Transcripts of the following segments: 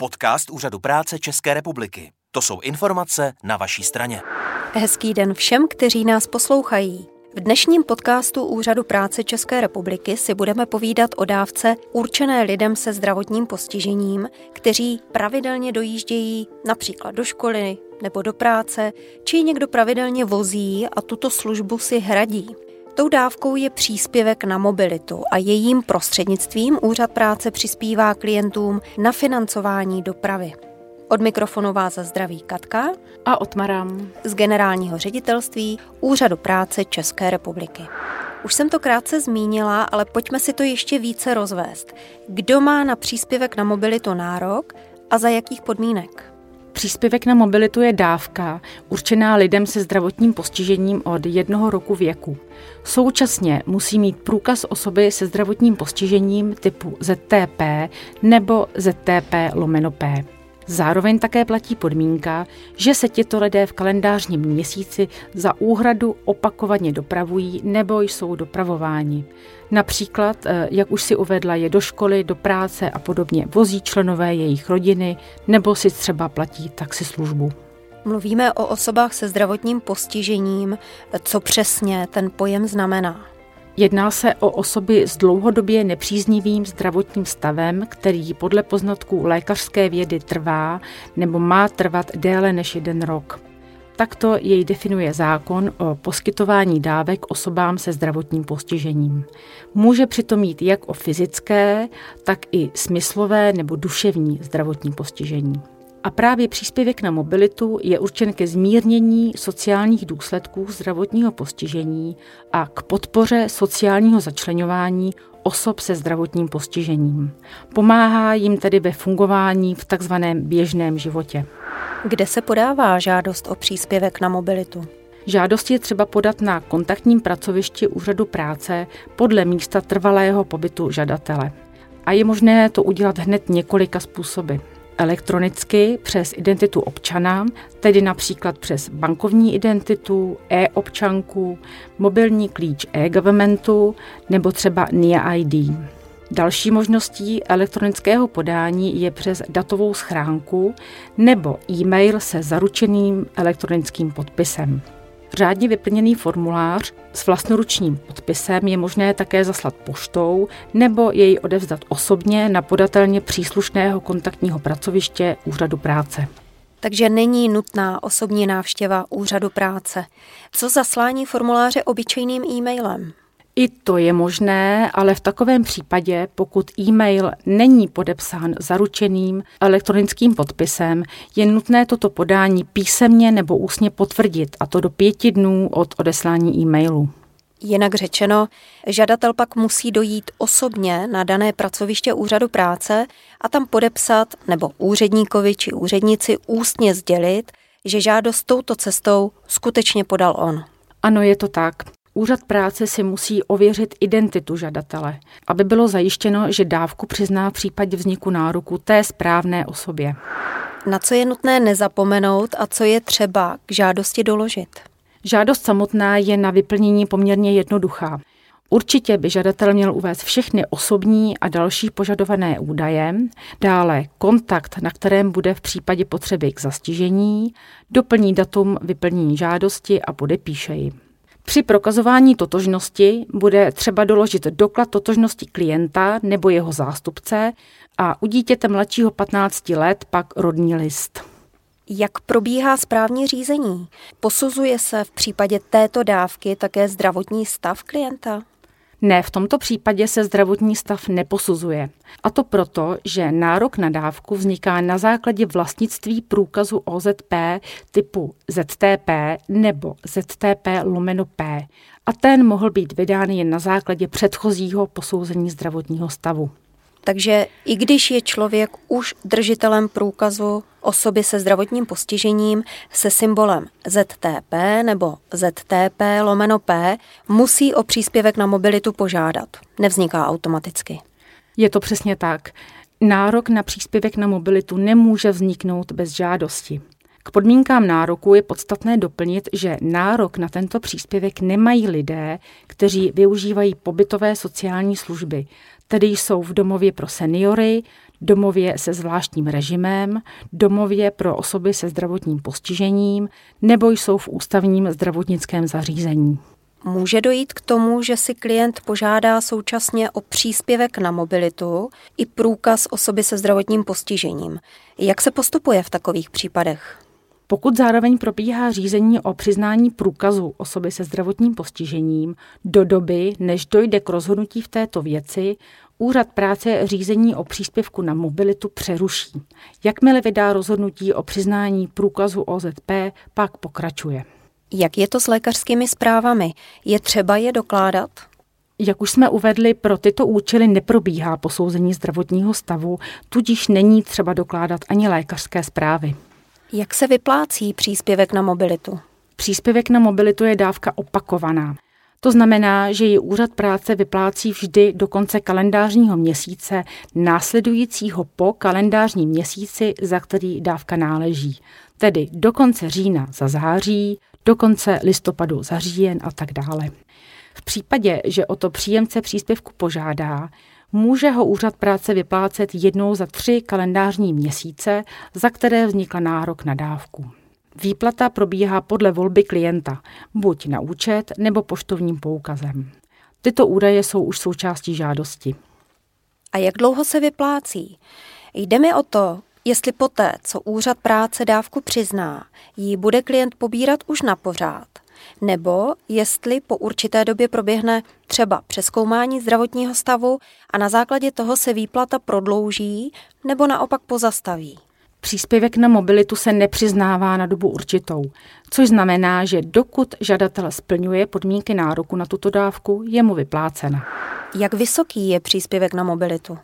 Podcast Úřadu práce České republiky. To jsou informace na vaší straně. Hezký den všem, kteří nás poslouchají. V dnešním podcastu Úřadu práce České republiky si budeme povídat o dávce určené lidem se zdravotním postižením, kteří pravidelně dojíždějí například do školy nebo do práce, či někdo pravidelně vozí a tuto službu si hradí. Tou dávkou je příspěvek na mobilitu a jejím prostřednictvím Úřad práce přispívá klientům na financování dopravy. Od mikrofonu vás zdraví Katka a Otmaram z generálního ředitelství Úřadu práce České republiky. Už jsem to krátce zmínila, ale pojďme si to ještě více rozvést. Kdo má na příspěvek na mobilitu nárok a za jakých podmínek? Příspěvek na mobilitu je dávka určená lidem se zdravotním postižením od jednoho roku věku. Současně musí mít průkaz osoby se zdravotním postižením typu ZTP nebo ZTP lomeno P. Zároveň také platí podmínka, že se tito lidé v kalendářním měsíci za úhradu opakovaně dopravují nebo jsou dopravováni. Například, eh, jak už si uvedla, je do školy, do práce a podobně vozí členové jejich rodiny nebo si třeba platí taxislužbu. Mluvíme o osobách se zdravotním postižením. Co přesně ten pojem znamená? Jedná se o osoby s dlouhodobě nepříznivým zdravotním stavem, který podle poznatků lékařské vědy trvá nebo má trvat déle než jeden rok. Takto jej definuje zákon o poskytování dávek osobám se zdravotním postižením. Může přitom mít jak o fyzické, tak i smyslové nebo duševní zdravotní postižení. A právě příspěvek na mobilitu je určen ke zmírnění sociálních důsledků zdravotního postižení a k podpoře sociálního začlenování osob se zdravotním postižením. Pomáhá jim tedy ve fungování v takzvaném běžném životě. Kde se podává žádost o příspěvek na mobilitu? Žádost je třeba podat na kontaktním pracovišti úřadu práce podle místa trvalého pobytu žadatele. A je možné to udělat hned několika způsoby elektronicky přes identitu občana, tedy například přes bankovní identitu, e-občanku, mobilní klíč e-governmentu nebo třeba NIA ID. Další možností elektronického podání je přes datovou schránku nebo e-mail se zaručeným elektronickým podpisem. Řádně vyplněný formulář s vlastnoručním podpisem je možné také zaslat poštou nebo jej odevzdat osobně na podatelně příslušného kontaktního pracoviště Úřadu práce. Takže není nutná osobní návštěva Úřadu práce. Co zaslání formuláře obyčejným e-mailem? I to je možné, ale v takovém případě, pokud e-mail není podepsán zaručeným elektronickým podpisem, je nutné toto podání písemně nebo ústně potvrdit, a to do pěti dnů od odeslání e-mailu. Jinak řečeno, žadatel pak musí dojít osobně na dané pracoviště úřadu práce a tam podepsat nebo úředníkovi či úřednici ústně sdělit, že žádost touto cestou skutečně podal on. Ano, je to tak. Úřad práce si musí ověřit identitu žadatele, aby bylo zajištěno, že dávku přizná v případě vzniku nároku té správné osobě. Na co je nutné nezapomenout a co je třeba k žádosti doložit? Žádost samotná je na vyplnění poměrně jednoduchá. Určitě by žadatel měl uvést všechny osobní a další požadované údaje, dále kontakt, na kterém bude v případě potřeby k zastižení, doplní datum vyplnění žádosti a podepíše ji. Při prokazování totožnosti bude třeba doložit doklad totožnosti klienta nebo jeho zástupce a u dítěte mladšího 15 let pak rodný list. Jak probíhá správní řízení? Posuzuje se v případě této dávky také zdravotní stav klienta? Ne, v tomto případě se zdravotní stav neposuzuje. A to proto, že nárok na dávku vzniká na základě vlastnictví průkazu OZP typu ZTP nebo ZTP lomeno P. A ten mohl být vydán jen na základě předchozího posouzení zdravotního stavu. Takže i když je člověk už držitelem průkazu osoby se zdravotním postižením se symbolem ZTP nebo ZTP lomeno P, musí o příspěvek na mobilitu požádat. Nevzniká automaticky. Je to přesně tak. Nárok na příspěvek na mobilitu nemůže vzniknout bez žádosti. K podmínkám nároku je podstatné doplnit, že nárok na tento příspěvek nemají lidé, kteří využívají pobytové sociální služby, tedy jsou v domově pro seniory, domově se zvláštním režimem, domově pro osoby se zdravotním postižením nebo jsou v ústavním zdravotnickém zařízení. Může dojít k tomu, že si klient požádá současně o příspěvek na mobilitu i průkaz osoby se zdravotním postižením. Jak se postupuje v takových případech? Pokud zároveň probíhá řízení o přiznání průkazu osoby se zdravotním postižením, do doby, než dojde k rozhodnutí v této věci, Úřad práce řízení o příspěvku na mobilitu přeruší. Jakmile vydá rozhodnutí o přiznání průkazu OZP, pak pokračuje. Jak je to s lékařskými zprávami? Je třeba je dokládat? Jak už jsme uvedli, pro tyto účely neprobíhá posouzení zdravotního stavu, tudíž není třeba dokládat ani lékařské zprávy. Jak se vyplácí příspěvek na mobilitu? Příspěvek na mobilitu je dávka opakovaná. To znamená, že ji úřad práce vyplácí vždy do konce kalendářního měsíce následujícího po kalendářním měsíci, za který dávka náleží. Tedy do konce října za září, do konce listopadu za říjen a tak dále. V případě, že o to příjemce příspěvku požádá, může ho úřad práce vyplácet jednou za tři kalendářní měsíce, za které vznikl nárok na dávku. Výplata probíhá podle volby klienta, buď na účet nebo poštovním poukazem. Tyto údaje jsou už součástí žádosti. A jak dlouho se vyplácí? Jde mi o to, jestli poté, co úřad práce dávku přizná, ji bude klient pobírat už na pořád, nebo jestli po určité době proběhne třeba přeskoumání zdravotního stavu a na základě toho se výplata prodlouží nebo naopak pozastaví. Příspěvek na mobilitu se nepřiznává na dobu určitou, což znamená, že dokud žadatel splňuje podmínky nároku na tuto dávku, je mu vyplácena. Jak vysoký je příspěvek na mobilitu?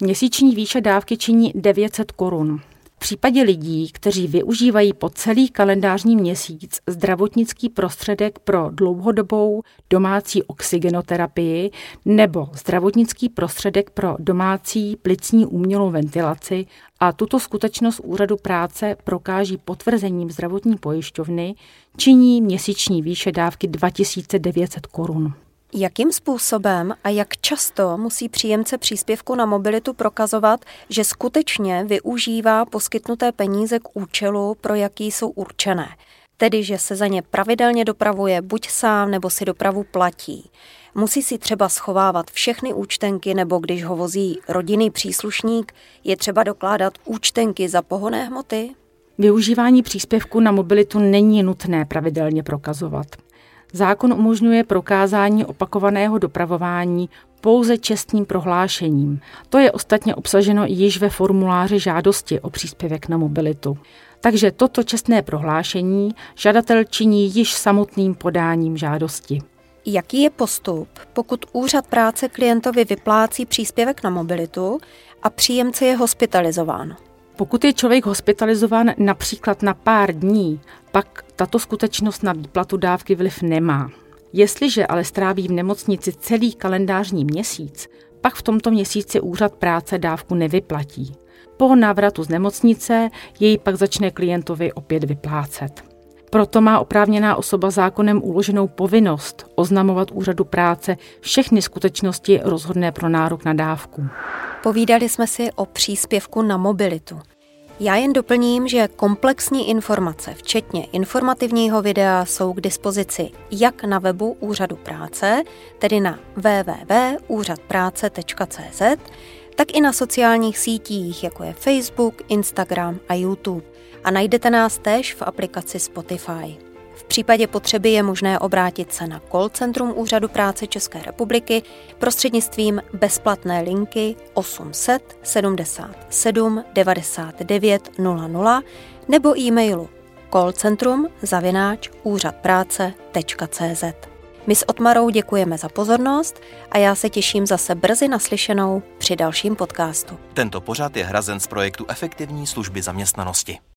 Měsíční výše dávky činí 900 korun. V případě lidí, kteří využívají po celý kalendářní měsíc zdravotnický prostředek pro dlouhodobou domácí oxygenoterapii nebo zdravotnický prostředek pro domácí plicní umělou ventilaci a tuto skutečnost úřadu práce prokáží potvrzením zdravotní pojišťovny, činí měsíční výše dávky 2900 korun. Jakým způsobem a jak často musí příjemce příspěvku na mobilitu prokazovat, že skutečně využívá poskytnuté peníze k účelu, pro jaký jsou určené? Tedy, že se za ně pravidelně dopravuje buď sám, nebo si dopravu platí. Musí si třeba schovávat všechny účtenky, nebo když ho vozí rodinný příslušník, je třeba dokládat účtenky za pohonné hmoty? Využívání příspěvku na mobilitu není nutné pravidelně prokazovat. Zákon umožňuje prokázání opakovaného dopravování pouze čestným prohlášením. To je ostatně obsaženo již ve formuláři žádosti o příspěvek na mobilitu. Takže toto čestné prohlášení žadatel činí již samotným podáním žádosti. Jaký je postup, pokud úřad práce klientovi vyplácí příspěvek na mobilitu a příjemce je hospitalizován? Pokud je člověk hospitalizován například na pár dní, pak tato skutečnost na výplatu dávky vliv nemá. Jestliže ale stráví v nemocnici celý kalendářní měsíc, pak v tomto měsíci úřad práce dávku nevyplatí. Po návratu z nemocnice jej pak začne klientovi opět vyplácet. Proto má oprávněná osoba zákonem uloženou povinnost oznamovat úřadu práce všechny skutečnosti rozhodné pro nárok na dávku. Povídali jsme si o příspěvku na mobilitu. Já jen doplním, že komplexní informace, včetně informativního videa, jsou k dispozici jak na webu Úřadu práce, tedy na www.úřadpráce.cz, tak i na sociálních sítích, jako je Facebook, Instagram a YouTube. A najdete nás též v aplikaci Spotify. V případě potřeby je možné obrátit se na call centrum Úřadu práce České republiky prostřednictvím bezplatné linky 800 77 99 00 nebo e-mailu callcentrum zavináč úřadpráce.cz. My s Otmarou děkujeme za pozornost a já se těším zase brzy naslyšenou při dalším podcastu. Tento pořad je hrazen z projektu Efektivní služby zaměstnanosti.